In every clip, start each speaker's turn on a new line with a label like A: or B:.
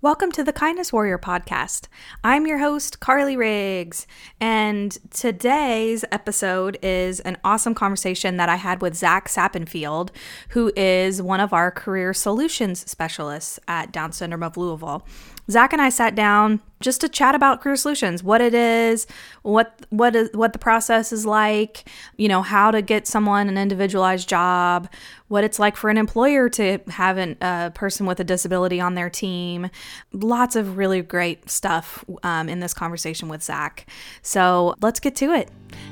A: Welcome to the Kindness Warrior podcast. I'm your host, Carly Riggs, and today's episode is an awesome conversation that I had with Zach Sappenfield, who is one of our career solutions specialists at Down Syndrome of Louisville. Zach and I sat down just to chat about career solutions, what it is, what what is what the process is like, you know, how to get someone an individualized job, what it's like for an employer to have a person with a disability on their team. Lots of really great stuff um, in this conversation with Zach. So let's get to it.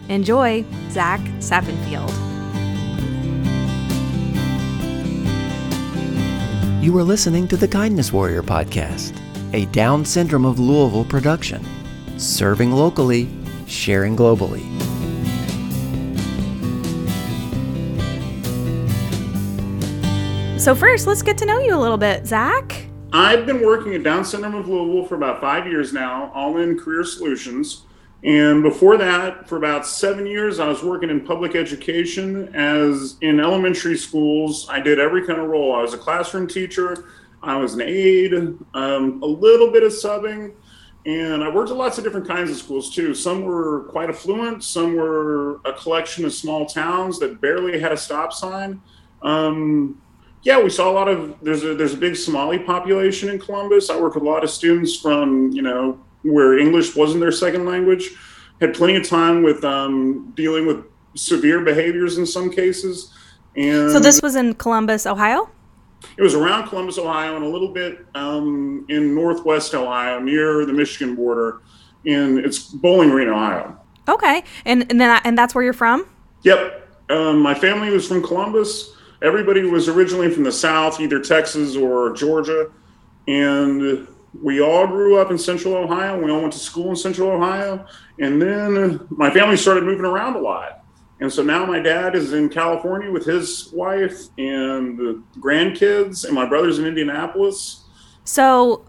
A: Enjoy, Zach Sappenfield.
B: You are listening to the Kindness Warrior podcast a Down Syndrome of Louisville production. Serving locally, sharing globally.
A: So, first, let's get to know you a little bit, Zach.
C: I've been working at Down Syndrome of Louisville for about five years now, all in career solutions. And before that, for about seven years, I was working in public education as in elementary schools. I did every kind of role. I was a classroom teacher, I was an aide, um, a little bit of subbing, and I worked at lots of different kinds of schools too. Some were quite affluent, some were a collection of small towns that barely had a stop sign. Um, yeah, we saw a lot of there's a there's a big Somali population in Columbus. I worked with a lot of students from you know where English wasn't their second language. Had plenty of time with um, dealing with severe behaviors in some cases. And
A: so this was in Columbus, Ohio.
C: It was around Columbus, Ohio, and a little bit um, in northwest Ohio, near the Michigan border. In it's Bowling Green, Ohio.
A: Okay, and and then I, and that's where you're from.
C: Yep, um, my family was from Columbus. Everybody was originally from the South, either Texas or Georgia, and we all grew up in Central Ohio. We all went to school in Central Ohio, and then my family started moving around a lot. And so now my dad is in California with his wife and the grandkids, and my brother's in Indianapolis.
A: So,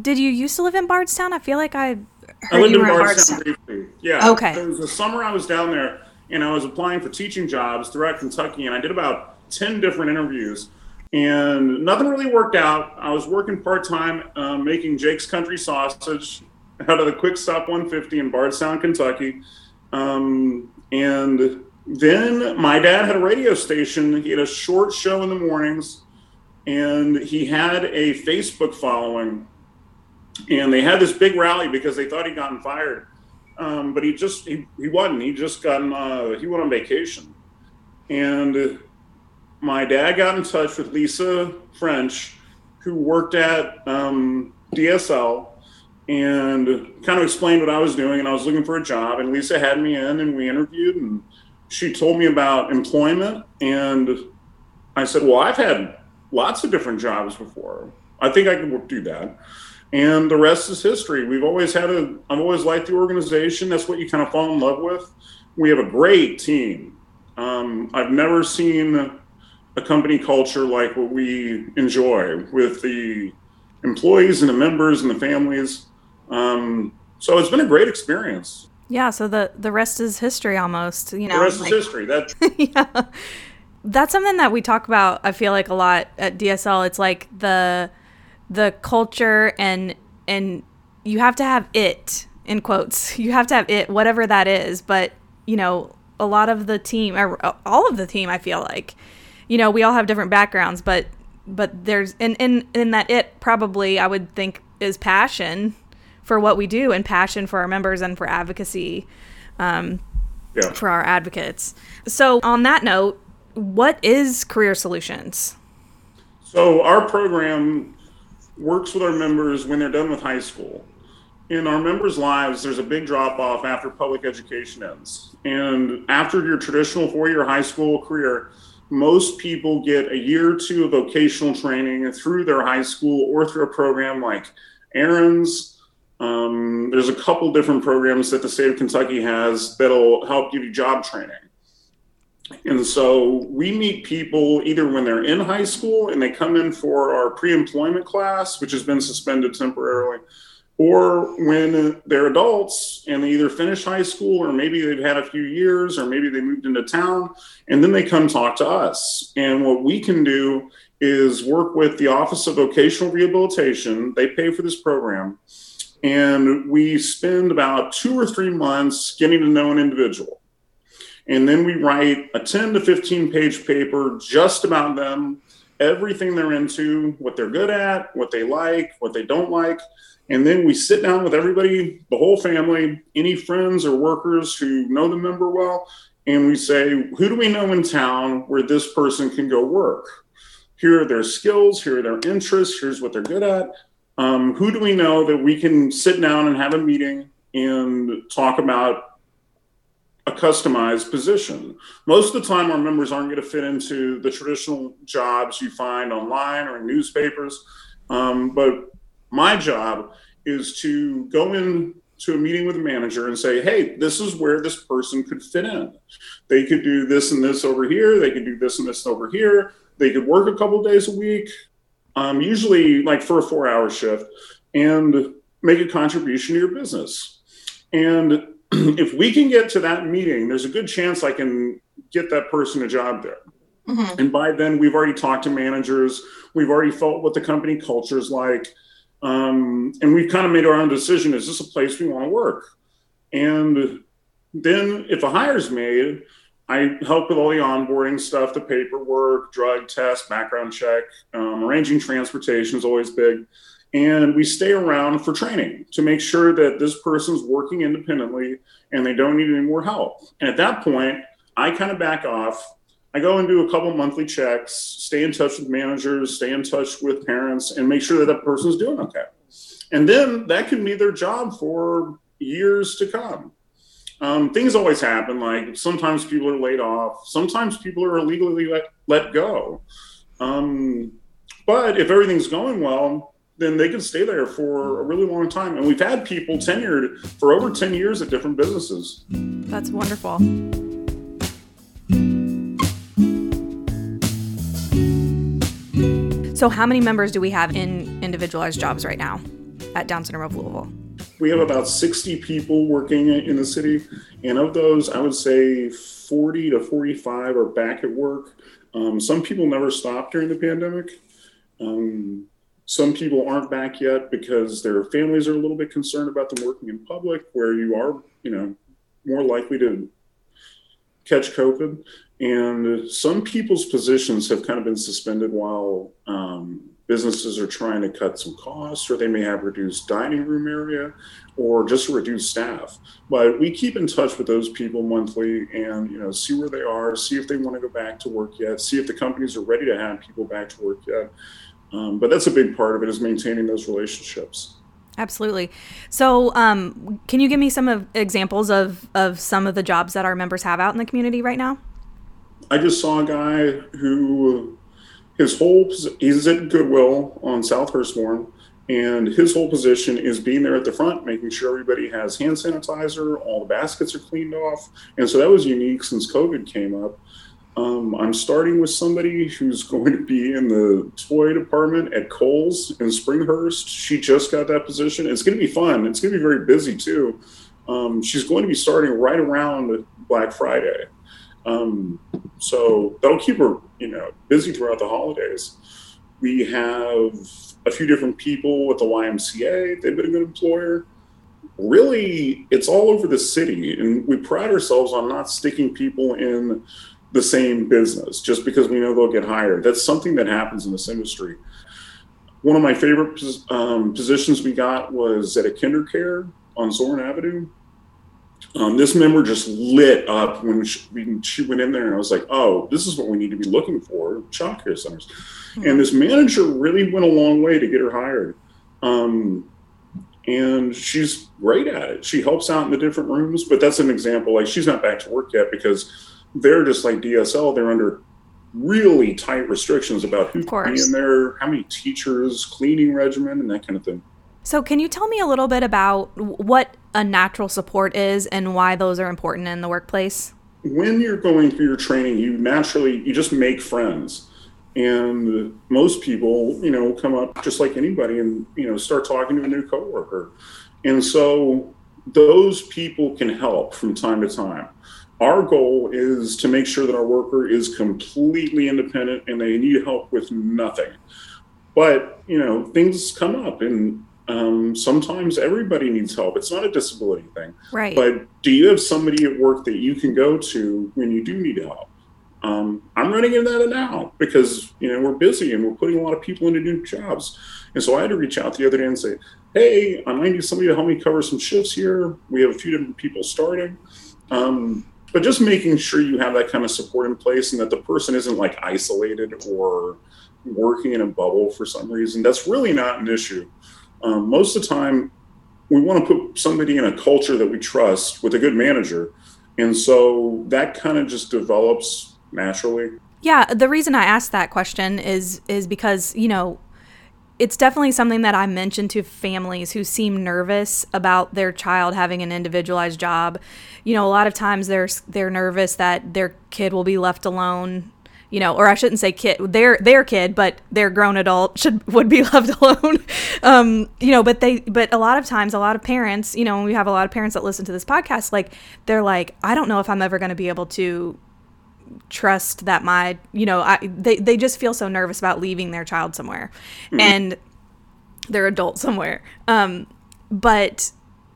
A: did you used to live in Bardstown? I feel like I heard
C: I lived in Bardstown, briefly. Yeah.
A: Okay.
C: It was the summer I was down there, and I was applying for teaching jobs throughout Kentucky, and I did about 10 different interviews. And nothing really worked out. I was working part time um, making Jake's Country Sausage out of the Quick Stop 150 in Bardstown, Kentucky. Um, and then my dad had a radio station. He had a short show in the mornings, and he had a Facebook following. And they had this big rally because they thought he'd gotten fired. Um, but he just he, he wasn't. He just gotten uh, he went on vacation. And my dad got in touch with Lisa French, who worked at um, DSL and kind of explained what I was doing. And I was looking for a job. And Lisa had me in and we interviewed. And she told me about employment. And I said, Well, I've had lots of different jobs before. I think I can do that. And the rest is history. We've always had a, I've always liked the organization. That's what you kind of fall in love with. We have a great team. Um, I've never seen a company culture like what we enjoy with the employees and the members and the families. Um, so it's been a great experience.
A: Yeah, so the the rest is history almost, you know.
C: The rest
A: like-
C: is history. That
A: yeah. That's something that we talk about I feel like a lot at DSL. It's like the the culture and and you have to have it in quotes. You have to have it whatever that is, but you know, a lot of the team or all of the team I feel like you know, we all have different backgrounds, but but there's and in in that it probably I would think is passion for what we do and passion for our members and for advocacy um,
C: yeah.
A: for our advocates. So on that note, what is Career Solutions?
C: So our program works with our members when they're done with high school. In our members' lives, there's a big drop off after public education ends. And after your traditional four year high school career, most people get a year or two of vocational training through their high school or through a program like Aaron's. Um, there's a couple different programs that the state of Kentucky has that'll help give you job training. And so we meet people either when they're in high school and they come in for our pre employment class, which has been suspended temporarily, or when they're adults and they either finish high school or maybe they've had a few years or maybe they moved into town and then they come talk to us. And what we can do is work with the Office of Vocational Rehabilitation. They pay for this program. And we spend about two or three months getting to know an individual. And then we write a 10 to 15 page paper just about them, everything they're into, what they're good at, what they like, what they don't like. And then we sit down with everybody, the whole family, any friends or workers who know the member well, and we say, who do we know in town where this person can go work? Here are their skills, here are their interests, here's what they're good at. Um, who do we know that we can sit down and have a meeting and talk about a customized position. Most of the time, our members aren't going to fit into the traditional jobs you find online or in newspapers. Um, but my job is to go in to a meeting with a manager and say, hey, this is where this person could fit in. They could do this and this over here. They could do this and this over here. They could work a couple days a week, um, usually like for a four hour shift, and make a contribution to your business. And if we can get to that meeting, there's a good chance I can get that person a job there. Mm-hmm. And by then, we've already talked to managers. We've already felt what the company culture is like. Um, and we've kind of made our own decision is this a place we want to work? And then, if a hire is made, I help with all the onboarding stuff, the paperwork, drug test, background check, um, arranging transportation is always big and we stay around for training to make sure that this person's working independently and they don't need any more help. And at that point, I kind of back off. I go and do a couple monthly checks, stay in touch with managers, stay in touch with parents, and make sure that that person's doing okay. And then that can be their job for years to come. Um, things always happen. Like sometimes people are laid off, sometimes people are illegally let, let go. Um, but if everything's going well, then they can stay there for a really long time. And we've had people tenured for over 10 years at different businesses.
A: That's wonderful. So, how many members do we have in individualized jobs right now at Down Syndrome of Louisville?
C: We have about 60 people working in the city. And of those, I would say 40 to 45 are back at work. Um, some people never stopped during the pandemic. Um, some people aren't back yet because their families are a little bit concerned about them working in public, where you are, you know, more likely to catch COVID. And some people's positions have kind of been suspended while um, businesses are trying to cut some costs, or they may have reduced dining room area, or just reduce staff. But we keep in touch with those people monthly, and you know, see where they are, see if they want to go back to work yet, see if the companies are ready to have people back to work yet. Um, but that's a big part of it is maintaining those relationships.
A: Absolutely. So, um, can you give me some of examples of of some of the jobs that our members have out in the community right now?
C: I just saw a guy who his whole he's at Goodwill on South Hurstbourne, and his whole position is being there at the front, making sure everybody has hand sanitizer, all the baskets are cleaned off, and so that was unique since COVID came up. Um, I'm starting with somebody who's going to be in the toy department at Kohl's in Springhurst. She just got that position. It's going to be fun. It's going to be very busy too. Um, she's going to be starting right around Black Friday. Um, so that'll keep her, you know, busy throughout the holidays. We have a few different people with the YMCA. They've been a good employer. Really, it's all over the city, and we pride ourselves on not sticking people in the same business just because we know they'll get hired. That's something that happens in this industry. One of my favorite um, positions we got was at a KinderCare on Zorn Avenue. Um, this member just lit up when she, when she, went in there, and I was like, "Oh, this is what we need to be looking for: child care centers." Mm-hmm. And this manager really went a long way to get her hired. Um, and she's great at it. She helps out in the different rooms, but that's an example. Like she's not back to work yet because they're just like DSL. They're under really tight restrictions about who can be in there, how many teachers, cleaning regimen, and that kind of thing.
A: So, can you tell me a little bit about what a natural support is and why those are important in the workplace?
C: When you're going through your training, you naturally you just make friends. And most people, you know, come up just like anybody and, you know, start talking to a new coworker. And so those people can help from time to time our goal is to make sure that our worker is completely independent and they need help with nothing. But, you know, things come up and um, sometimes everybody needs help. It's not a disability thing.
A: Right.
C: But do you have somebody at work that you can go to when you do need help? Um, I'm running into that now because you know we're busy and we're putting a lot of people into new jobs, and so I had to reach out the other day and say, "Hey, I might need somebody to help me cover some shifts here. We have a few different people starting." Um, but just making sure you have that kind of support in place and that the person isn't like isolated or working in a bubble for some reason. That's really not an issue. Um, most of the time, we want to put somebody in a culture that we trust with a good manager. And so that kind of just develops naturally.
A: Yeah, the reason I asked that question is is because, you know, it's definitely something that I mention to families who seem nervous about their child having an individualized job. You know, a lot of times they're they're nervous that their kid will be left alone. You know, or I shouldn't say kid, their their kid, but their grown adult should would be left alone. um, you know, but they, but a lot of times, a lot of parents, you know, we have a lot of parents that listen to this podcast, like they're like, I don't know if I'm ever going to be able to trust that my you know I, they, they just feel so nervous about leaving their child somewhere mm-hmm. and their adult somewhere um, but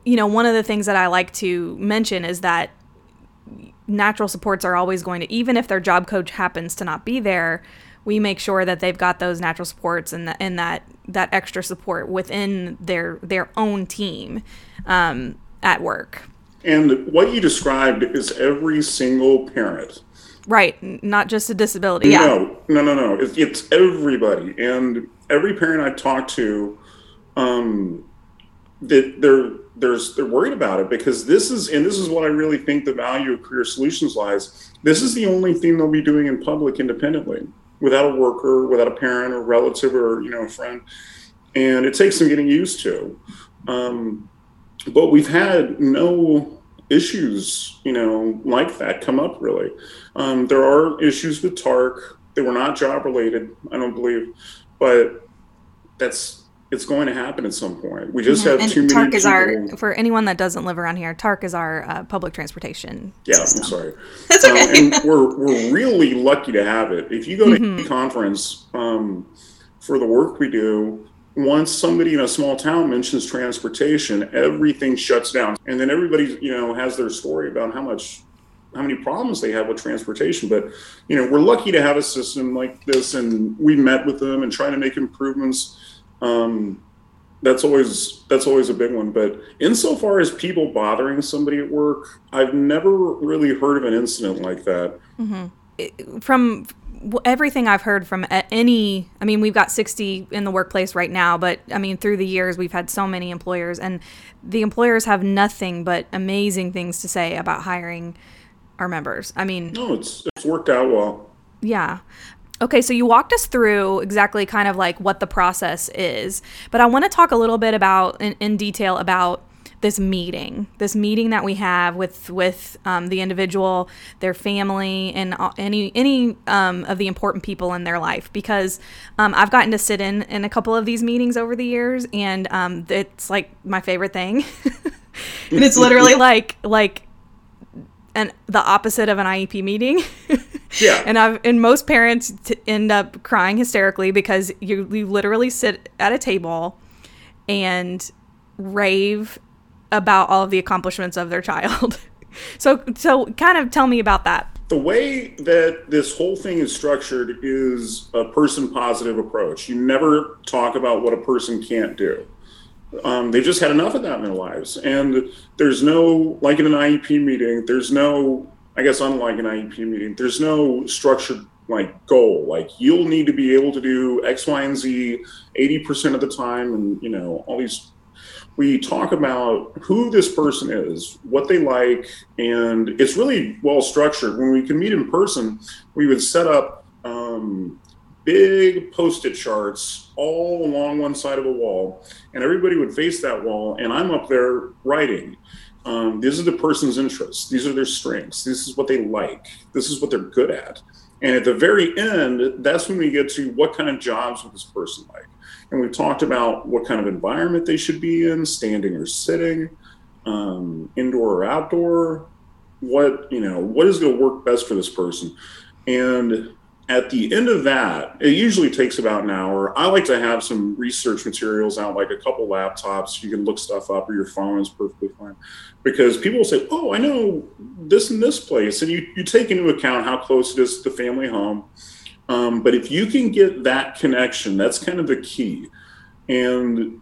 A: you know one of the things that i like to mention is that natural supports are always going to even if their job coach happens to not be there we make sure that they've got those natural supports and, and that that extra support within their their own team um, at work
C: and what you described is every single parent
A: Right, not just a disability. Yeah.
C: No, no, no, no. It's, it's everybody, and every parent I talk to, um, that they're there's they're worried about it because this is and this is what I really think the value of career solutions lies. This is the only thing they'll be doing in public independently, without a worker, without a parent or relative or you know a friend, and it takes some getting used to. Um, but we've had no issues, you know, like that come up really. Um, there are issues with TARC. They were not job related, I don't believe, but that's it's going to happen at some point. We just yeah, have too many.
A: TARC is our for anyone that doesn't live around here. TARC is our uh, public transportation.
C: Yeah, system. I'm sorry. That's okay. Uh, and we're we're really lucky to have it. If you go to mm-hmm. conference um, for the work we do, once somebody in a small town mentions transportation, everything shuts down. And then everybody, you know, has their story about how much how many problems they have with transportation. But you know, we're lucky to have a system like this and we met with them and trying to make improvements. Um, that's always that's always a big one. But insofar as people bothering somebody at work, I've never really heard of an incident like that.
A: Mm-hmm. From everything I've heard from any, I mean, we've got 60 in the workplace right now, but I mean, through the years, we've had so many employers, and the employers have nothing but amazing things to say about hiring our members. I mean,
C: no, it's, it's worked out well.
A: Yeah. Okay, so you walked us through exactly kind of like what the process is, but I want to talk a little bit about in, in detail about this meeting, this meeting that we have with with um, the individual, their family, and any any um, of the important people in their life. Because um, I've gotten to sit in in a couple of these meetings over the years, and um, it's like my favorite thing. and it's literally like like and the opposite of an IEP meeting.
C: yeah.
A: And I've and most parents t- end up crying hysterically because you you literally sit at a table and rave about all of the accomplishments of their child. so so kind of tell me about that.
C: The way that this whole thing is structured is a person positive approach. You never talk about what a person can't do. Um, they've just had enough of that in their lives. And there's no, like in an IEP meeting, there's no, I guess, unlike an IEP meeting, there's no structured like goal. Like you'll need to be able to do X, Y, and Z 80% of the time, and you know, all these we talk about who this person is, what they like, and it's really well structured. When we can meet in person, we would set up um, big post-it charts all along one side of a wall, and everybody would face that wall, and I'm up there writing. Um, these are the person's interests. These are their strengths. This is what they like. This is what they're good at. And at the very end, that's when we get to what kind of jobs would this person like. And we talked about what kind of environment they should be in, standing or sitting, um, indoor or outdoor. what you know what is going to work best for this person and at the end of that it usually takes about an hour. I like to have some research materials out like a couple laptops. You can look stuff up or your phone is perfectly fine. Because people will say oh i know this and this place. And you, you take into account how close it is to the family home. Um, but if you can get that connection that's kind of the key. And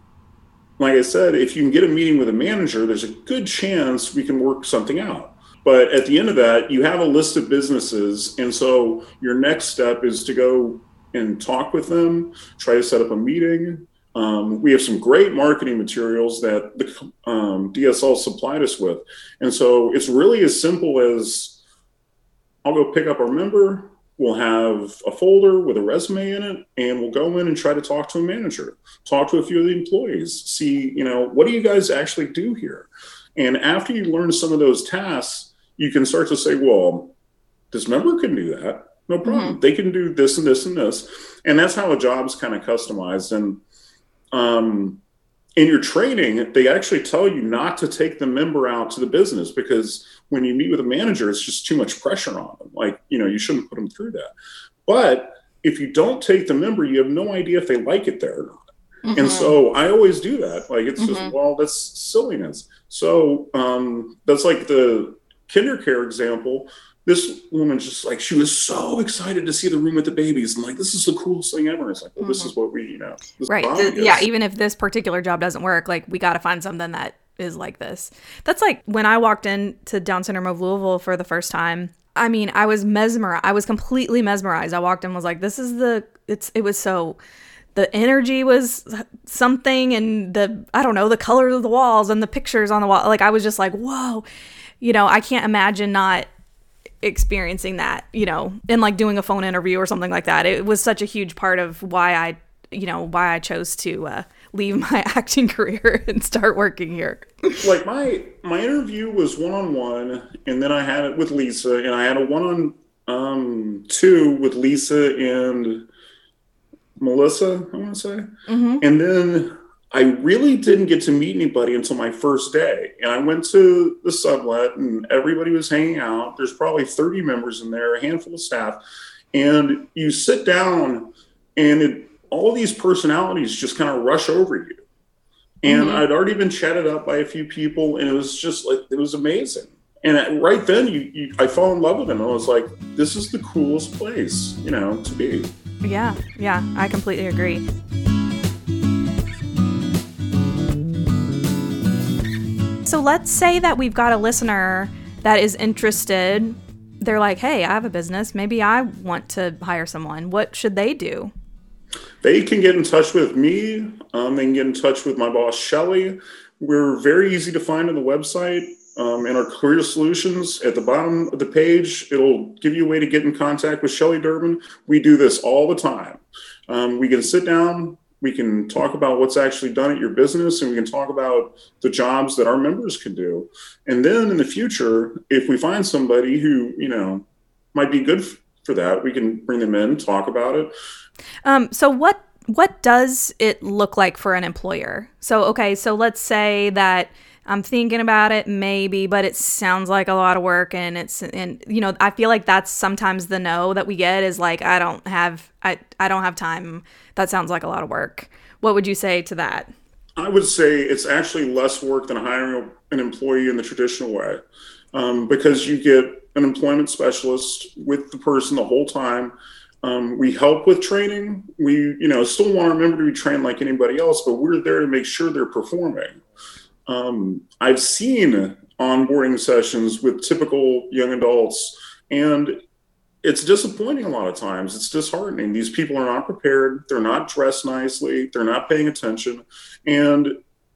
C: like i said if you can get a meeting with a manager there's a good chance we can work something out but at the end of that, you have a list of businesses. And so your next step is to go and talk with them, try to set up a meeting. Um, we have some great marketing materials that the um, DSL supplied us with. And so it's really as simple as I'll go pick up our member. We'll have a folder with a resume in it, and we'll go in and try to talk to a manager, talk to a few of the employees, see, you know, what do you guys actually do here? And after you learn some of those tasks, you can start to say, well, this member can do that. No problem. Mm-hmm. They can do this and this and this. And that's how a job's kind of customized. And um, in your training, they actually tell you not to take the member out to the business because when you meet with a manager, it's just too much pressure on them. Like, you know, you shouldn't put them through that. But if you don't take the member, you have no idea if they like it there or not. Mm-hmm. And so I always do that. Like, it's mm-hmm. just, well, that's silliness. So um, that's like the KinderCare example, this woman just like she was so excited to see the room with the babies and like this is the coolest thing ever. It's like, well, mm-hmm. this is what we, you know,
A: right? The, yeah, even if this particular job doesn't work, like we got to find something that is like this. That's like when I walked into Down Syndrome of Louisville for the first time. I mean, I was mesmerized. I was completely mesmerized. I walked in, was like, this is the. It's. It was so the energy was something and the i don't know the color of the walls and the pictures on the wall like i was just like whoa you know, I can't imagine not experiencing that, you know, in like doing a phone interview or something like that. It was such a huge part of why I, you know, why I chose to uh, leave my acting career and start working here.
C: like my my interview was one on one, and then I had it with Lisa, and I had a one on um two with Lisa and Melissa. I want to say, mm-hmm. and then I really didn't get to meet anybody until my first day. And I went to the sublet and everybody was hanging out. There's probably 30 members in there, a handful of staff. And you sit down and it, all these personalities just kind of rush over you. And mm-hmm. I'd already been chatted up by a few people and it was just like, it was amazing. And right then, you, you I fell in love with him. I was like, this is the coolest place, you know, to be.
A: Yeah, yeah, I completely agree. So let's say that we've got a listener that is interested. They're like, hey, I have a business. Maybe I want to hire someone. What should they do?
C: They can get in touch with me. Um, get in touch with my boss, Shelly. We're very easy to find on the website. Um, in our career solutions at the bottom of the page, it'll give you a way to get in contact with Shelly Durbin. We do this all the time. Um, we can sit down, we can talk about what's actually done at your business and we can talk about the jobs that our members can do. And then in the future if we find somebody who you know might be good for that we can bring them in talk about it.
A: Um, so what what does it look like for an employer? So okay so let's say that I'm thinking about it maybe, but it sounds like a lot of work and it's and you know, I feel like that's sometimes the no that we get is like I don't have I I don't have time. That sounds like a lot of work. What would you say to that?
C: I would say it's actually less work than hiring an employee in the traditional way. Um, because you get an employment specialist with the person the whole time. Um, we help with training. We, you know, still want our member to be trained like anybody else, but we're there to make sure they're performing. Um, I've seen onboarding sessions with typical young adults, and it's disappointing a lot of times. It's disheartening. These people are not prepared. They're not dressed nicely. They're not paying attention. And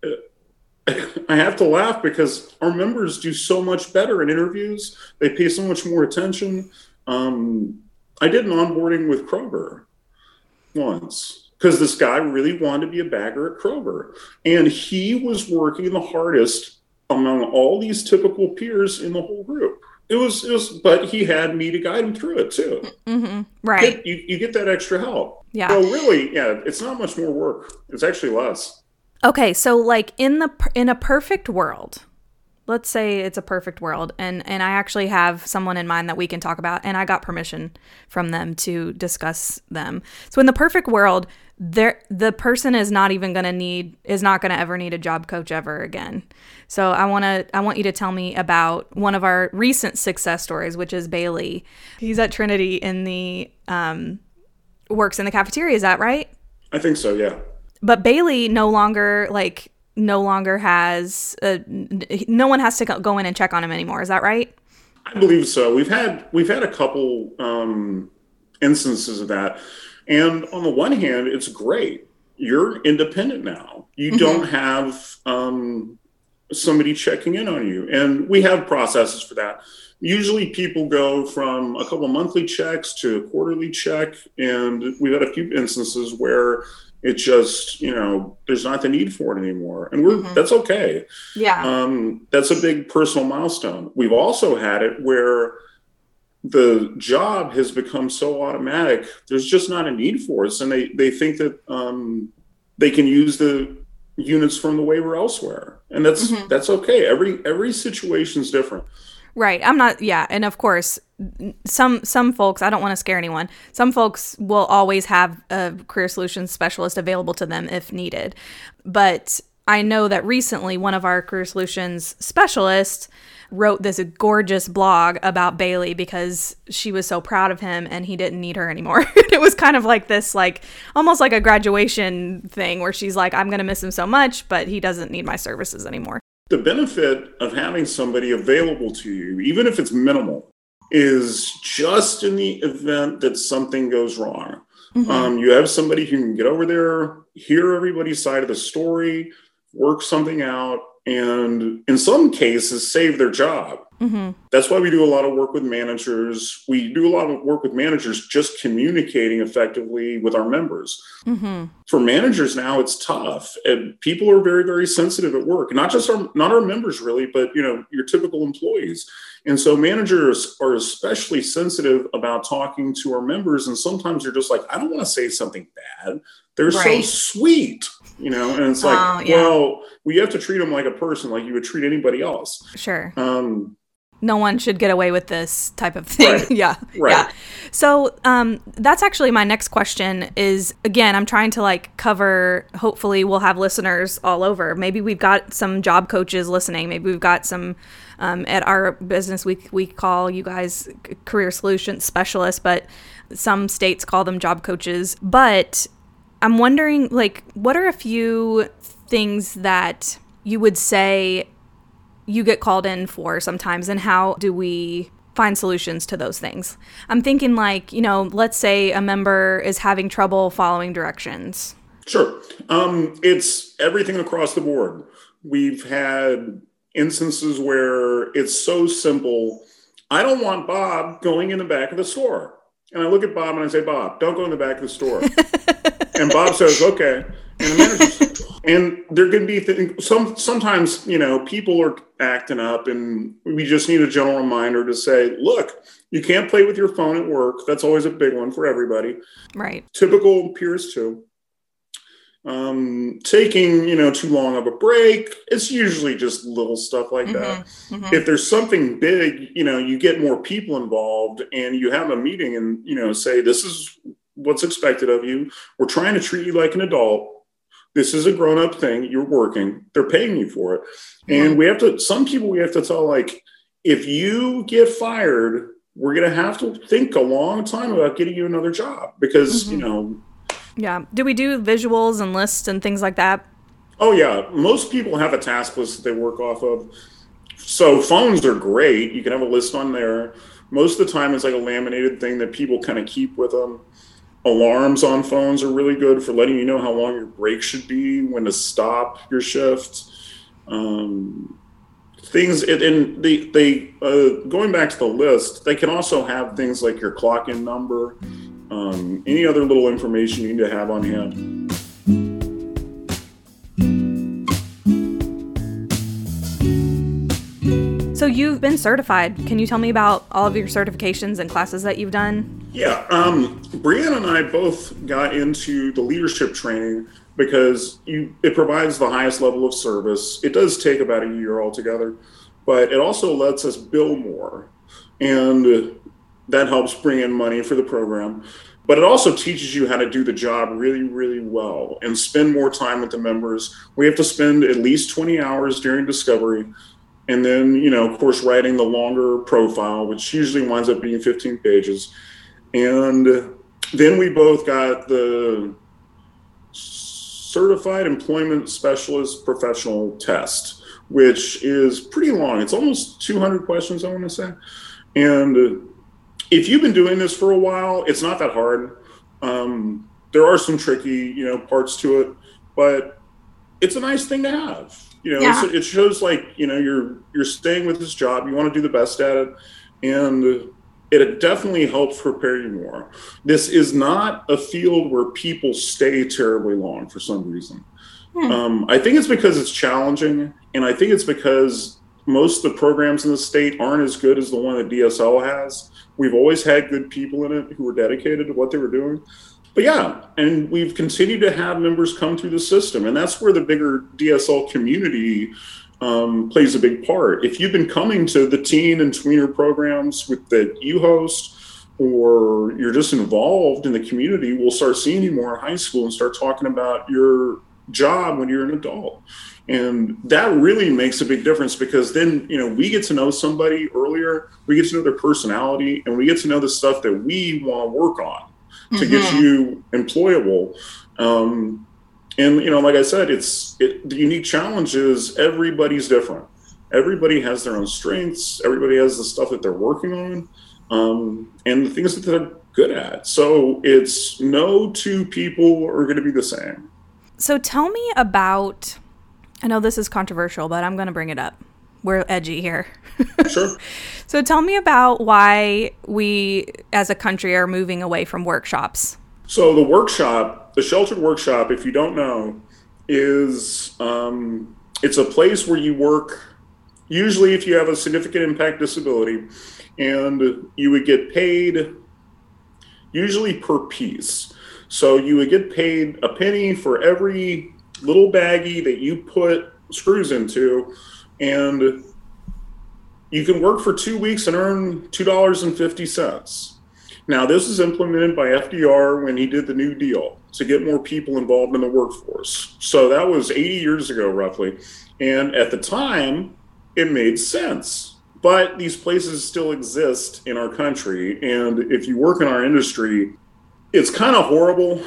C: uh, I have to laugh because our members do so much better in interviews. They pay so much more attention. Um, I did an onboarding with Kroger once because this guy really wanted to be a bagger at Kroger. And he was working the hardest among all these typical peers in the whole group. It was, it was, but he had me to guide him through it too.
A: Mm-hmm. Right.
C: Get, you, you get that extra help.
A: Yeah.
C: So really, yeah, it's not much more work. It's actually less.
A: Okay, so like in the in a perfect world, let's say it's a perfect world and and I actually have someone in mind that we can talk about and I got permission from them to discuss them. So in the perfect world, there the person is not even going to need is not going to ever need a job coach ever again. So I want to I want you to tell me about one of our recent success stories which is Bailey. He's at Trinity in the um works in the cafeteria, is that right?
C: I think so, yeah.
A: But Bailey no longer like no longer has uh, no one has to go in and check on him anymore. Is that right?
C: I believe so. We've had we've had a couple um, instances of that, and on the one hand, it's great. You're independent now. You mm-hmm. don't have um, somebody checking in on you, and we have processes for that. Usually, people go from a couple monthly checks to a quarterly check, and we've had a few instances where it's just you know there's not the need for it anymore and we're mm-hmm. that's okay
A: yeah
C: um, that's a big personal milestone we've also had it where the job has become so automatic there's just not a need for us and they they think that um, they can use the units from the waiver elsewhere and that's mm-hmm. that's okay every every situation is different
A: Right. I'm not yeah, and of course some some folks, I don't want to scare anyone. Some folks will always have a career solutions specialist available to them if needed. But I know that recently one of our career solutions specialists wrote this gorgeous blog about Bailey because she was so proud of him and he didn't need her anymore. it was kind of like this like almost like a graduation thing where she's like I'm going to miss him so much but he doesn't need my services anymore
C: the benefit of having somebody available to you, even if it's minimal, is just in the event that something goes wrong. Mm-hmm. Um, you have somebody who can get over there, hear everybody's side of the story, work something out, and in some cases, save their job. Mm-hmm. That's why we do a lot of work with managers. We do a lot of work with managers just communicating effectively with our members. Mm-hmm. For managers now, it's tough, and people are very, very sensitive at work. Not just our, not our members really, but you know your typical employees. And so managers are especially sensitive about talking to our members. And sometimes you're just like, I don't want to say something bad. They're right. so sweet, you know. And it's like, uh, yeah. well, we have to treat them like a person, like you would treat anybody else.
A: Sure.
C: Um,
A: no one should get away with this type of thing.
C: Right.
A: yeah.
C: Right.
A: Yeah. So um, that's actually my next question is again, I'm trying to like cover, hopefully we'll have listeners all over. Maybe we've got some job coaches listening. Maybe we've got some um, at our business, we, we call you guys career solutions specialists, but some states call them job coaches. But I'm wondering, like, what are a few things that you would say you get called in for sometimes and how do we find solutions to those things. I'm thinking like, you know, let's say a member is having trouble following directions.
C: Sure. Um, it's everything across the board. We've had instances where it's so simple. I don't want Bob going in the back of the store. And I look at Bob and I say, Bob, don't go in the back of the store. and Bob says, okay. And the manager and there can be th- some sometimes you know people are acting up and we just need a gentle reminder to say look you can't play with your phone at work. That's always a big one for everybody.
A: Right.
C: Typical peers too. Um, taking you know too long of a break it's usually just little stuff like mm-hmm, that. mm-hmm. if there's something big you know you get more people involved and you have a meeting and you know say this is what's expected of you we're trying to treat you like an adult this is a grown up thing. You're working. They're paying you for it. And we have to, some people we have to tell, like, if you get fired, we're going to have to think a long time about getting you another job because, mm-hmm. you know.
A: Yeah. Do we do visuals and lists and things like that?
C: Oh, yeah. Most people have a task list that they work off of. So phones are great. You can have a list on there. Most of the time, it's like a laminated thing that people kind of keep with them alarms on phones are really good for letting you know how long your break should be, when to stop your shift. Um, things and the they uh, going back to the list, they can also have things like your clock in number, um, any other little information you need to have on hand.
A: So you've been certified. Can you tell me about all of your certifications and classes that you've done?
C: Yeah, um, Brianna and I both got into the leadership training because you it provides the highest level of service. It does take about a year altogether, but it also lets us bill more. And that helps bring in money for the program. But it also teaches you how to do the job really, really well and spend more time with the members. We have to spend at least 20 hours during discovery. And then, you know, of course, writing the longer profile, which usually winds up being 15 pages. And then we both got the certified employment specialist professional test which is pretty long. It's almost 200 questions i want to say. And if you've been doing this for a while it's not that hard. Um, there are some tricky you know parts to it but it's a nice thing to have you know yeah. it shows like you know you're you're staying with this job you want to do the best at it and it definitely helps prepare you more. This is not a field where people stay terribly long for some reason. Hmm. Um, I think it's because it's challenging, and I think it's because most of the programs in the state aren't as good as the one that DSL has. We've always had good people in it who were dedicated to what they were doing. But yeah, and we've continued to have members come through the system, and that's where the bigger DSL community um, plays a big part. If you've been coming to the teen and tweener programs with that you host, or you're just involved in the community, we'll start seeing you more in high school and start talking about your job when you're an adult. And that really makes a big difference because then, you know, we get to know somebody earlier, we get to know their personality, and we get to know the stuff that we want to work on to mm-hmm. get you employable. Um, and you know like i said it's it, the unique challenge is everybody's different. Everybody has their own strengths. Everybody has the stuff that they're working on um, and the things that they're good at. So it's no two people are going to be the same.
A: So tell me about i know this is controversial but i'm going to bring it up we're edgy here
C: sure
A: so tell me about why we as a country are moving away from workshops
C: so the workshop, the sheltered workshop, if you don't know, is um, it's a place where you work. Usually, if you have a significant impact disability, and you would get paid usually per piece. So you would get paid a penny for every little baggie that you put screws into, and you can work for two weeks and earn two dollars and fifty cents. Now, this is implemented by FDR when he did the New Deal to get more people involved in the workforce. So that was 80 years ago, roughly. And at the time, it made sense. But these places still exist in our country. And if you work in our industry, it's kind of horrible.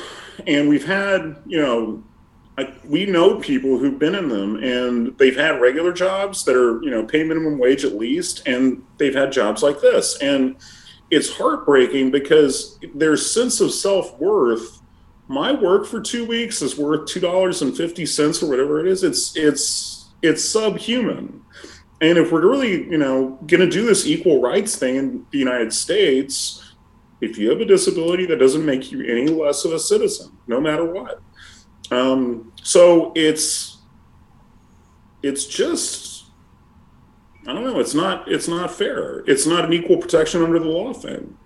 C: And we've had, you know, we know people who've been in them and they've had regular jobs that are, you know, pay minimum wage at least, and they've had jobs like this. And it's heartbreaking because their sense of self worth. My work for two weeks is worth two dollars and fifty cents or whatever it is. It's it's it's subhuman. And if we're really, you know, going to do this equal rights thing in the United States, if you have a disability, that doesn't make you any less of a citizen, no matter what. Um, so it's it's just I don't know. It's not. It's not fair. It's not an equal protection under the law thing.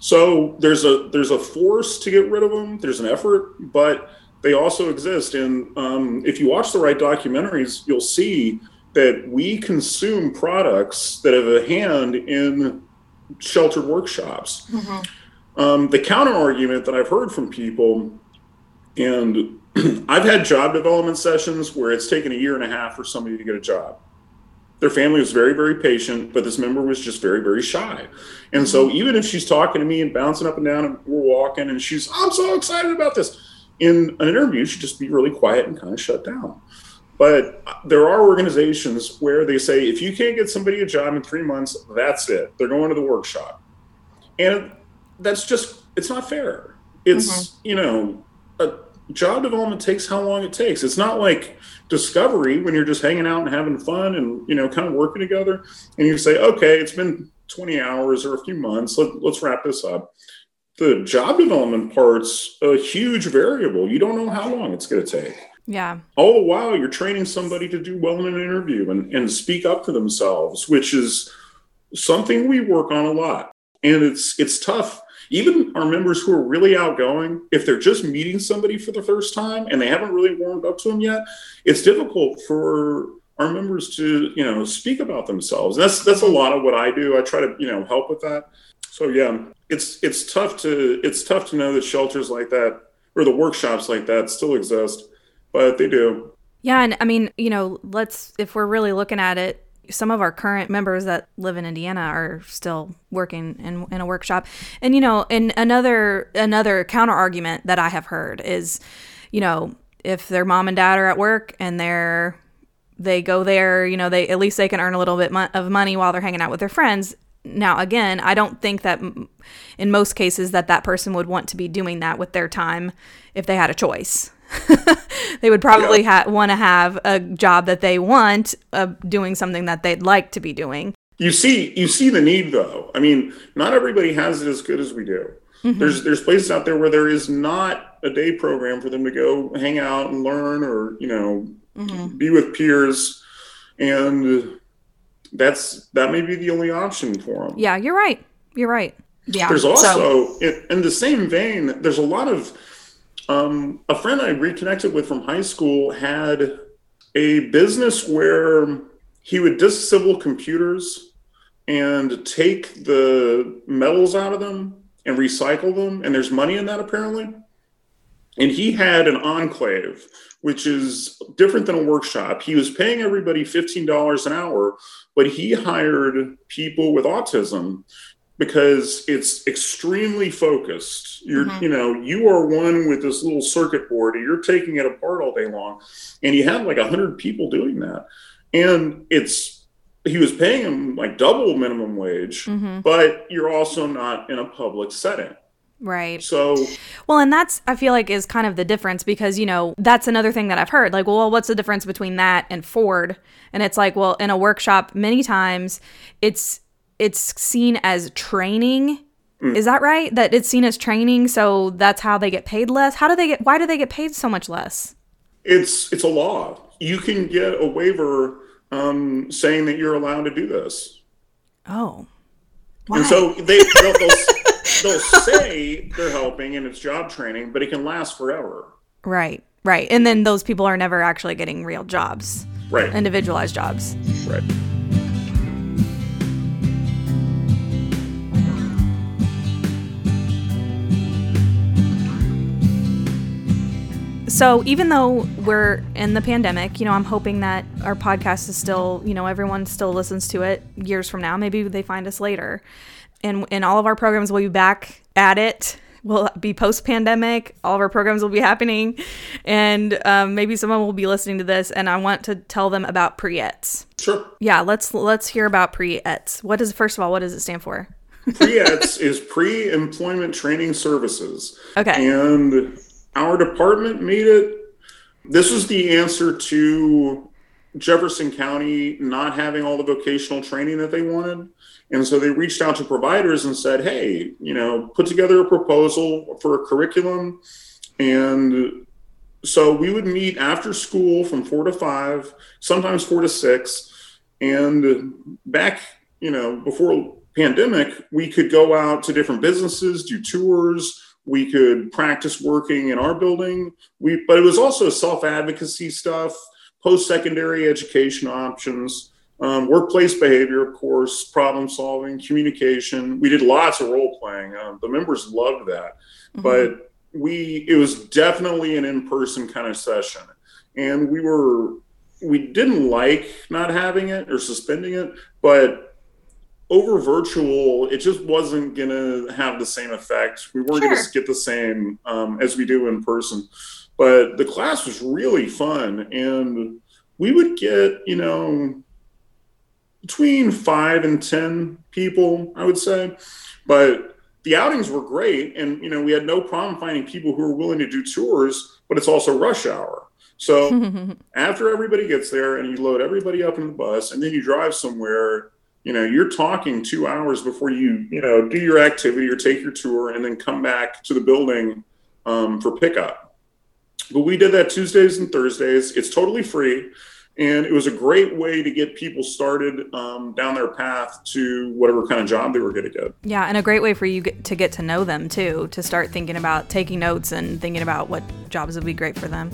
C: So there's a there's a force to get rid of them. There's an effort, but they also exist. And um, if you watch the right documentaries, you'll see that we consume products that have a hand in sheltered workshops. Mm-hmm. Um, the counter argument that I've heard from people, and I've had job development sessions where it's taken a year and a half for somebody to get a job their family was very, very patient, but this member was just very, very shy. And so mm-hmm. even if she's talking to me and bouncing up and down and we're walking and she's, I'm so excited about this. In an interview, she'd just be really quiet and kind of shut down. But there are organizations where they say if you can't get somebody a job in three months, that's it. They're going to the workshop. And that's just, it's not fair. It's, mm-hmm. you know, a job development takes how long it takes. It's not like, discovery when you're just hanging out and having fun and you know kind of working together and you say okay it's been 20 hours or a few months. Let, let's wrap this up. The job development part's a huge variable. You don't know how long it's going to take.
A: Yeah.
C: All the while you're training somebody to do well in an interview and, and speak up for themselves which is something we work on a lot. And it's it's tough even our members who are really outgoing, if they're just meeting somebody for the first time and they haven't really warmed up to them yet, it's difficult for our members to you know speak about themselves. That's that's a lot of what I do. I try to you know help with that. So yeah, it's it's tough to it's tough to know that shelters like that or the workshops like that still exist, but they do.
A: Yeah, and I mean, you know, let's if we're really looking at it, some of our current members that live in Indiana are still working in, in a workshop. And you know, and another another counter argument that I have heard is, you know, if their mom and dad are at work and they're they go there, you know, they at least they can earn a little bit mo- of money while they're hanging out with their friends. Now, again, I don't think that in most cases that that person would want to be doing that with their time if they had a choice. they would probably
C: Yeah.
A: ha- want to have a job that they want of doing something that they'd like to be doing.
C: You see, you see the need though. I mean, not everybody has it as good as we do. Mm-hmm. There's there's places out there where there is not a day program for them to go hang out and learn, or you know, mm-hmm. be with peers, and that's that may be the only option for them.
A: Yeah, you're right. You're right.
D: Yeah.
C: There's
D: so,
C: also, in, in the same vein, there's a lot of. Um, a friend I reconnected with from high school had a business where he would disassemble computers and take the metals out of them and recycle them. And there's money in that apparently. And he had an enclave, which is different than a workshop. He was paying everybody $15 an hour, but he hired people with autism because it's extremely focused. You're, mm-hmm. you know, you are one with this little circuit board, and you're taking it apart all day long, and he had like a hundred people doing that, and it's he was paying them like double minimum wage, mm-hmm. but you're also not in a public setting.
A: Right.
C: So
A: Well, and that's I feel like is kind of the difference because you know that's another thing that I've heard. Like, well, what's the difference between that and Ford? And it's like, well, in a workshop, many times it's it's seen as training. Is that right? That it's seen as training, so that's how they get paid less. How do they get? Why do they get paid so much less?
C: it's it's a law. You can get a waiver um, saying that you're allowed to do this.
A: Oh,
C: And so they they'll, they'll, they'll say they're helping and it's job training, but it can last forever.
A: right, right. And then those people are never actually getting real jobs,
C: Right.
A: individualized jobs.
C: right.
A: So even though we're in the pandemic, you know, I'm hoping that our podcast is still, you know, everyone still listens to it years from now. Maybe they find us later. And and all of our programs will be back at it. Will be post pandemic. All of our programs will be happening, and um, maybe someone will be listening to this. And I want to tell them about pre-ETS.
C: Sure.
A: Yeah, let's let's hear about pre-ETS. What is first of all? What does it stand for?
C: Pre-ETS is pre-employment training services.
A: Okay.
C: And our department made it. This was the answer to Jefferson County not having all the vocational training that they wanted. And so they reached out to providers and said, hey, you know, put together a proposal for a curriculum. And so we would meet after school from four to five, sometimes four to six. And back, you know, before pandemic, we could go out to different businesses, do tours. We could practice working in our building. We, but it was also self advocacy stuff, post secondary education options, um, workplace behavior, of course, problem solving, communication. We did lots of role playing. Um, the members loved that, but we it was definitely an in person kind of session, and we were we didn't like not having it or suspending it, but over virtual, it just wasn't gonna have the same effect. We weren't gonna get the same um, as we do in person. But the class was really fun, and we would get you know between five and ten people, I would say. But the outings were great, and you know we had no problem finding people who were willing to do tours. But it's also rush hour, so after everybody gets there and you load everybody up in the bus and then you drive somewhere you know you're talking two hours before you you know do your activity or take your tour and then come back to the building um, for pickup. But we did that tuesdays and thursdays. It's totally free. And it was a great way to get people started um, down their path to whatever kind of job they were going to get.
A: Yeah, and a great way for you get, to get to know them too, to start thinking about taking notes and thinking about what jobs would be great for them.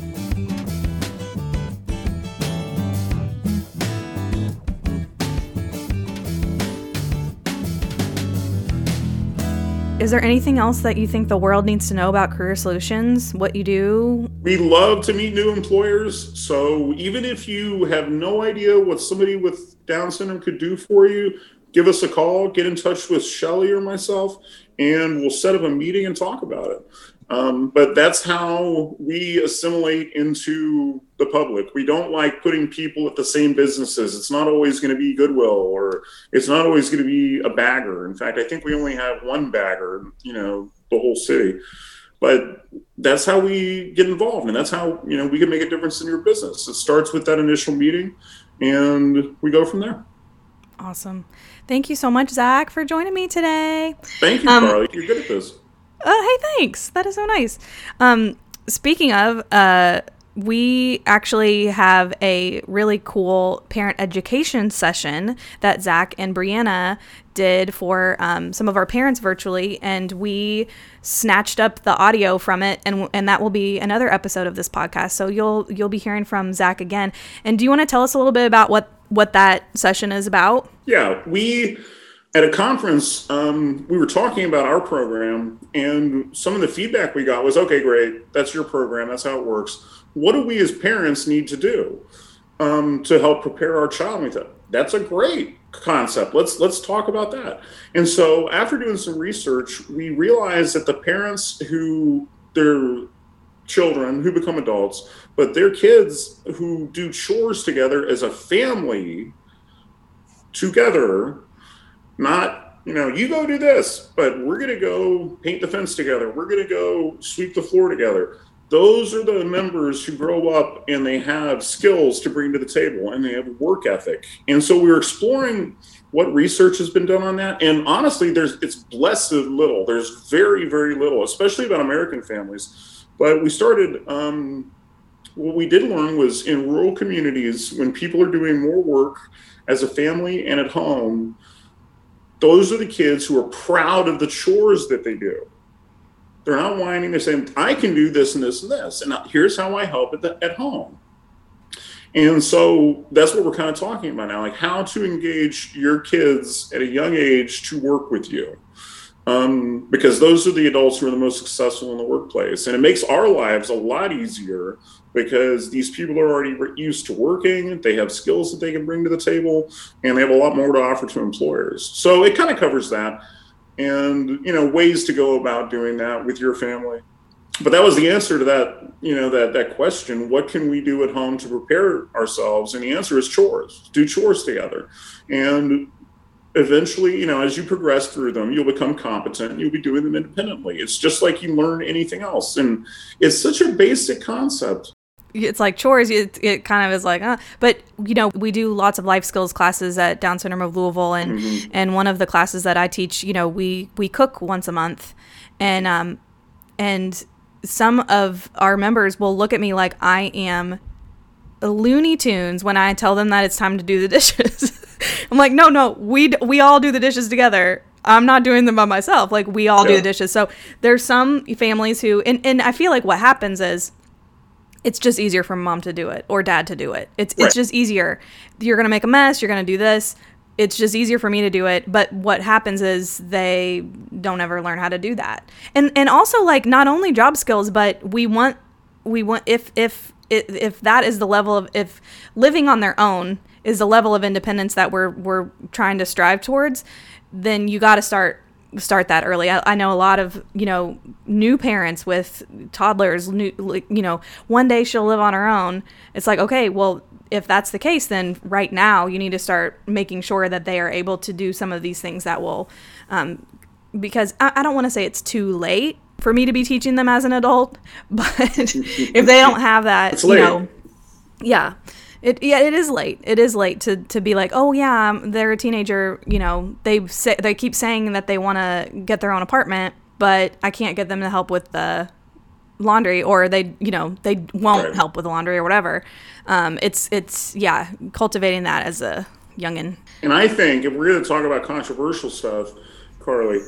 A: Is there anything else that you think the world needs to know about Career Solutions? What you do?
C: We love to meet new employers. So even if you have no idea what somebody with Down syndrome could do for you, give us a call, get in touch with Shelly or myself, and we'll set up a meeting and talk about it. Um, but that's how we assimilate into the public. We don't like putting people at the same businesses. It's not always going to be Goodwill or it's not always going to be a bagger. In fact, I think we only have one bagger, you know, the whole city. But that's how we get involved and that's how, you know, we can make a difference in your business. It starts with that initial meeting and we go from there.
A: Awesome. Thank you so much, Zach, for joining me today.
C: Thank you, um, Carly. You're good at this.
A: Oh, hey, thanks. That is so nice. Um, speaking of, uh, we actually have a really cool parent education session that Zach and Brianna did for um, some of our parents virtually, and we snatched up the audio from it, and and that will be another episode of this podcast. So you'll you'll be hearing from Zach again. And do you want to tell us a little bit about what what that session is about?
C: Yeah, we at a conference, um, we were talking about our program, and some of the feedback we got was, "Okay, great, that's your program, that's how it works. What do we as parents need to do um, to help prepare our child?" with it? "That's a great concept. Let's let's talk about that." And so, after doing some research, we realized that the parents who their children who become adults, but their kids who do chores together as a family together not, you know, you go do this, but we're going to go paint the fence together. We're going to go sweep the floor together. Those are the members who grow up and they have skills to bring to the table and they have work ethic. And so we are exploring what research has been done on that. And honestly, there's it's blessed little. There's very, very little, especially about American families. But we started um, what we did learn was in rural communities, when people are doing more work as a family and at home, those are the kids who are proud of the chores that they do. They're not whining. They're saying, I can do this and this and this. And here's how I help at, the, at home. And so that's what we're kind of talking about now, like how to engage your kids at a young age to work with you. Um, because those are the adults who are the most successful in the workplace. And it makes our lives a lot easier because these people are already used to working, they have skills that they can bring to the table, and they have a lot more to offer to employers. So it kind of covers that and you know ways to go about doing that with your family. But that was the answer to that, you know, that that question, what can we do at home to prepare ourselves? And the answer is chores. Do chores together. And eventually, you know, as you progress through them, you'll become competent and you'll be doing them independently. It's just like you learn anything else. And it's such a basic concept
A: it's like chores it, it kind of is like uh, but you know we do lots of life skills classes at down syndrome of louisville and mm-hmm. and one of the classes that i teach you know we we cook once a month and um and some of our members will look at me like i am looney tunes when i tell them that it's time to do the dishes i'm like no no we we all do the dishes together I'm not doing them by myself. Like we all yeah. do the dishes. So there's some families who and, and I feel like what happens is it's just easier for mom to do it or dad to do it. It's right. it's just easier. You're gonna make a mess. You're gonna do this. It's just easier for me to do it. But what happens is they don't ever learn how to do that. And and also like not only job skills, but we want we want if if if that is the level of if living on their own is the level of independence that we're we're trying to strive towards, then you got to start start that early. I, I, know a lot of you know new parents with toddlers. New, you know, one day she'll live on her own. It's like okay, well, if that's the case, then right now you need to start making sure that they are able to do some of these things that will, um, because I, I don't want to say it's too late for me to be teaching them as an adult, but if they don't have that, you know, yeah. It yeah, it is late. It is late to to be like, oh yeah, um, they're a teenager. You know, they say they keep saying that they want to get their own apartment, but I can't get them to help with the laundry, or they you know they won't right. help with the laundry or whatever. Um, it's it's yeah, cultivating that as a youngin.
C: And I think if we're going to talk about controversial stuff, Carly,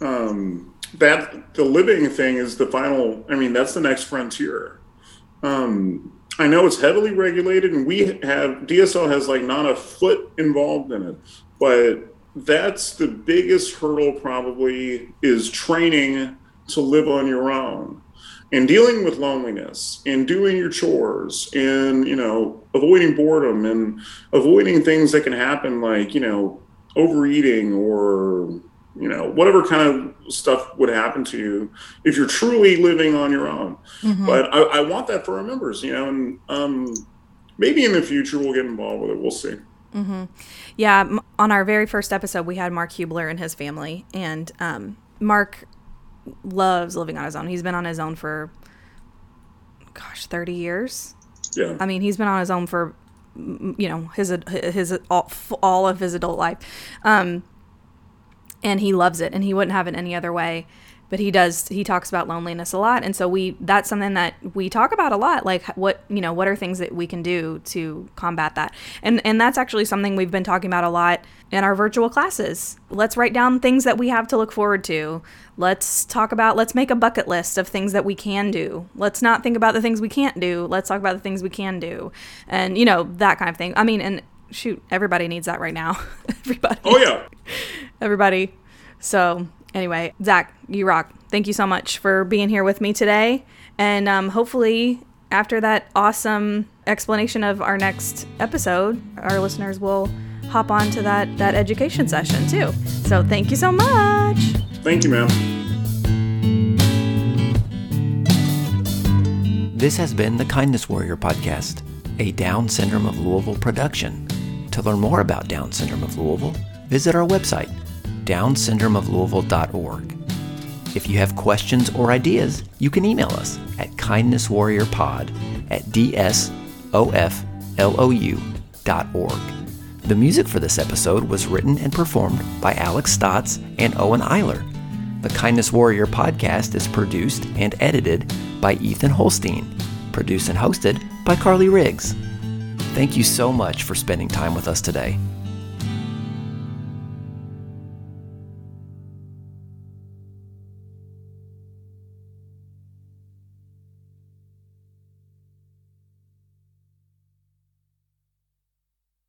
C: um, that the living thing is the final. I mean, that's the next frontier. Um, I know it's heavily regulated, and we have DSL has like not a foot involved in it, but that's the biggest hurdle probably is training to live on your own and dealing with loneliness and doing your chores and you know avoiding boredom and avoiding things that can happen like you know overeating or you know whatever kind of stuff would happen to you if you're truly living on your own. Mm-hmm. but I, I, want that for our members you know and um, maybe in the future we'll get involved with it. We'll see.
A: Mm-hmm. yeah on our very first episode we had mark hubler and his family and um, mark loves living on his own. He's been on his own for gosh 30 years?
C: Yeah.
A: I mean he's been on his own for you know his his all, all of his adult life. Um, and he loves it and he wouldn't have it any other way. But he does he talks about loneliness a lot and so we that's something that we talk about a lot like what you know what are things that we can do to combat that? And and that's actually something we've been talking about a lot in our virtual classes. Let's write down things that we have to look forward to. Let's talk about let's make a bucket list of things that we can do. Let's not think about the things we can't do. Let's talk about the things we can do. And you know that kind of thing. I mean and shoot everybody needs that right now everybody
C: oh yeah
A: everybody so anyway, Zach, you rock. Thank you so much for being here with me today. And um, hopefully, after that awesome explanation of our next episode, our listeners will hop on to that, that education session too. So thank you so much.
C: Thank you, ma'am.
B: This has been the Kindness Warrior Podcast, a Down Syndrome of Louisville production. To learn more about Down Syndrome of Louisville, visit our website, downsyndromeoflouisville.org. If you have questions or ideas, you can email us at kindnesswarriorpod at dsoflou.org. The music for this episode was written and performed by Alex Stotts and Owen Eiler. The Kindness Warrior podcast is produced and edited by Ethan Holstein, produced and hosted by Carly Riggs. Thank you so much for spending time with us today.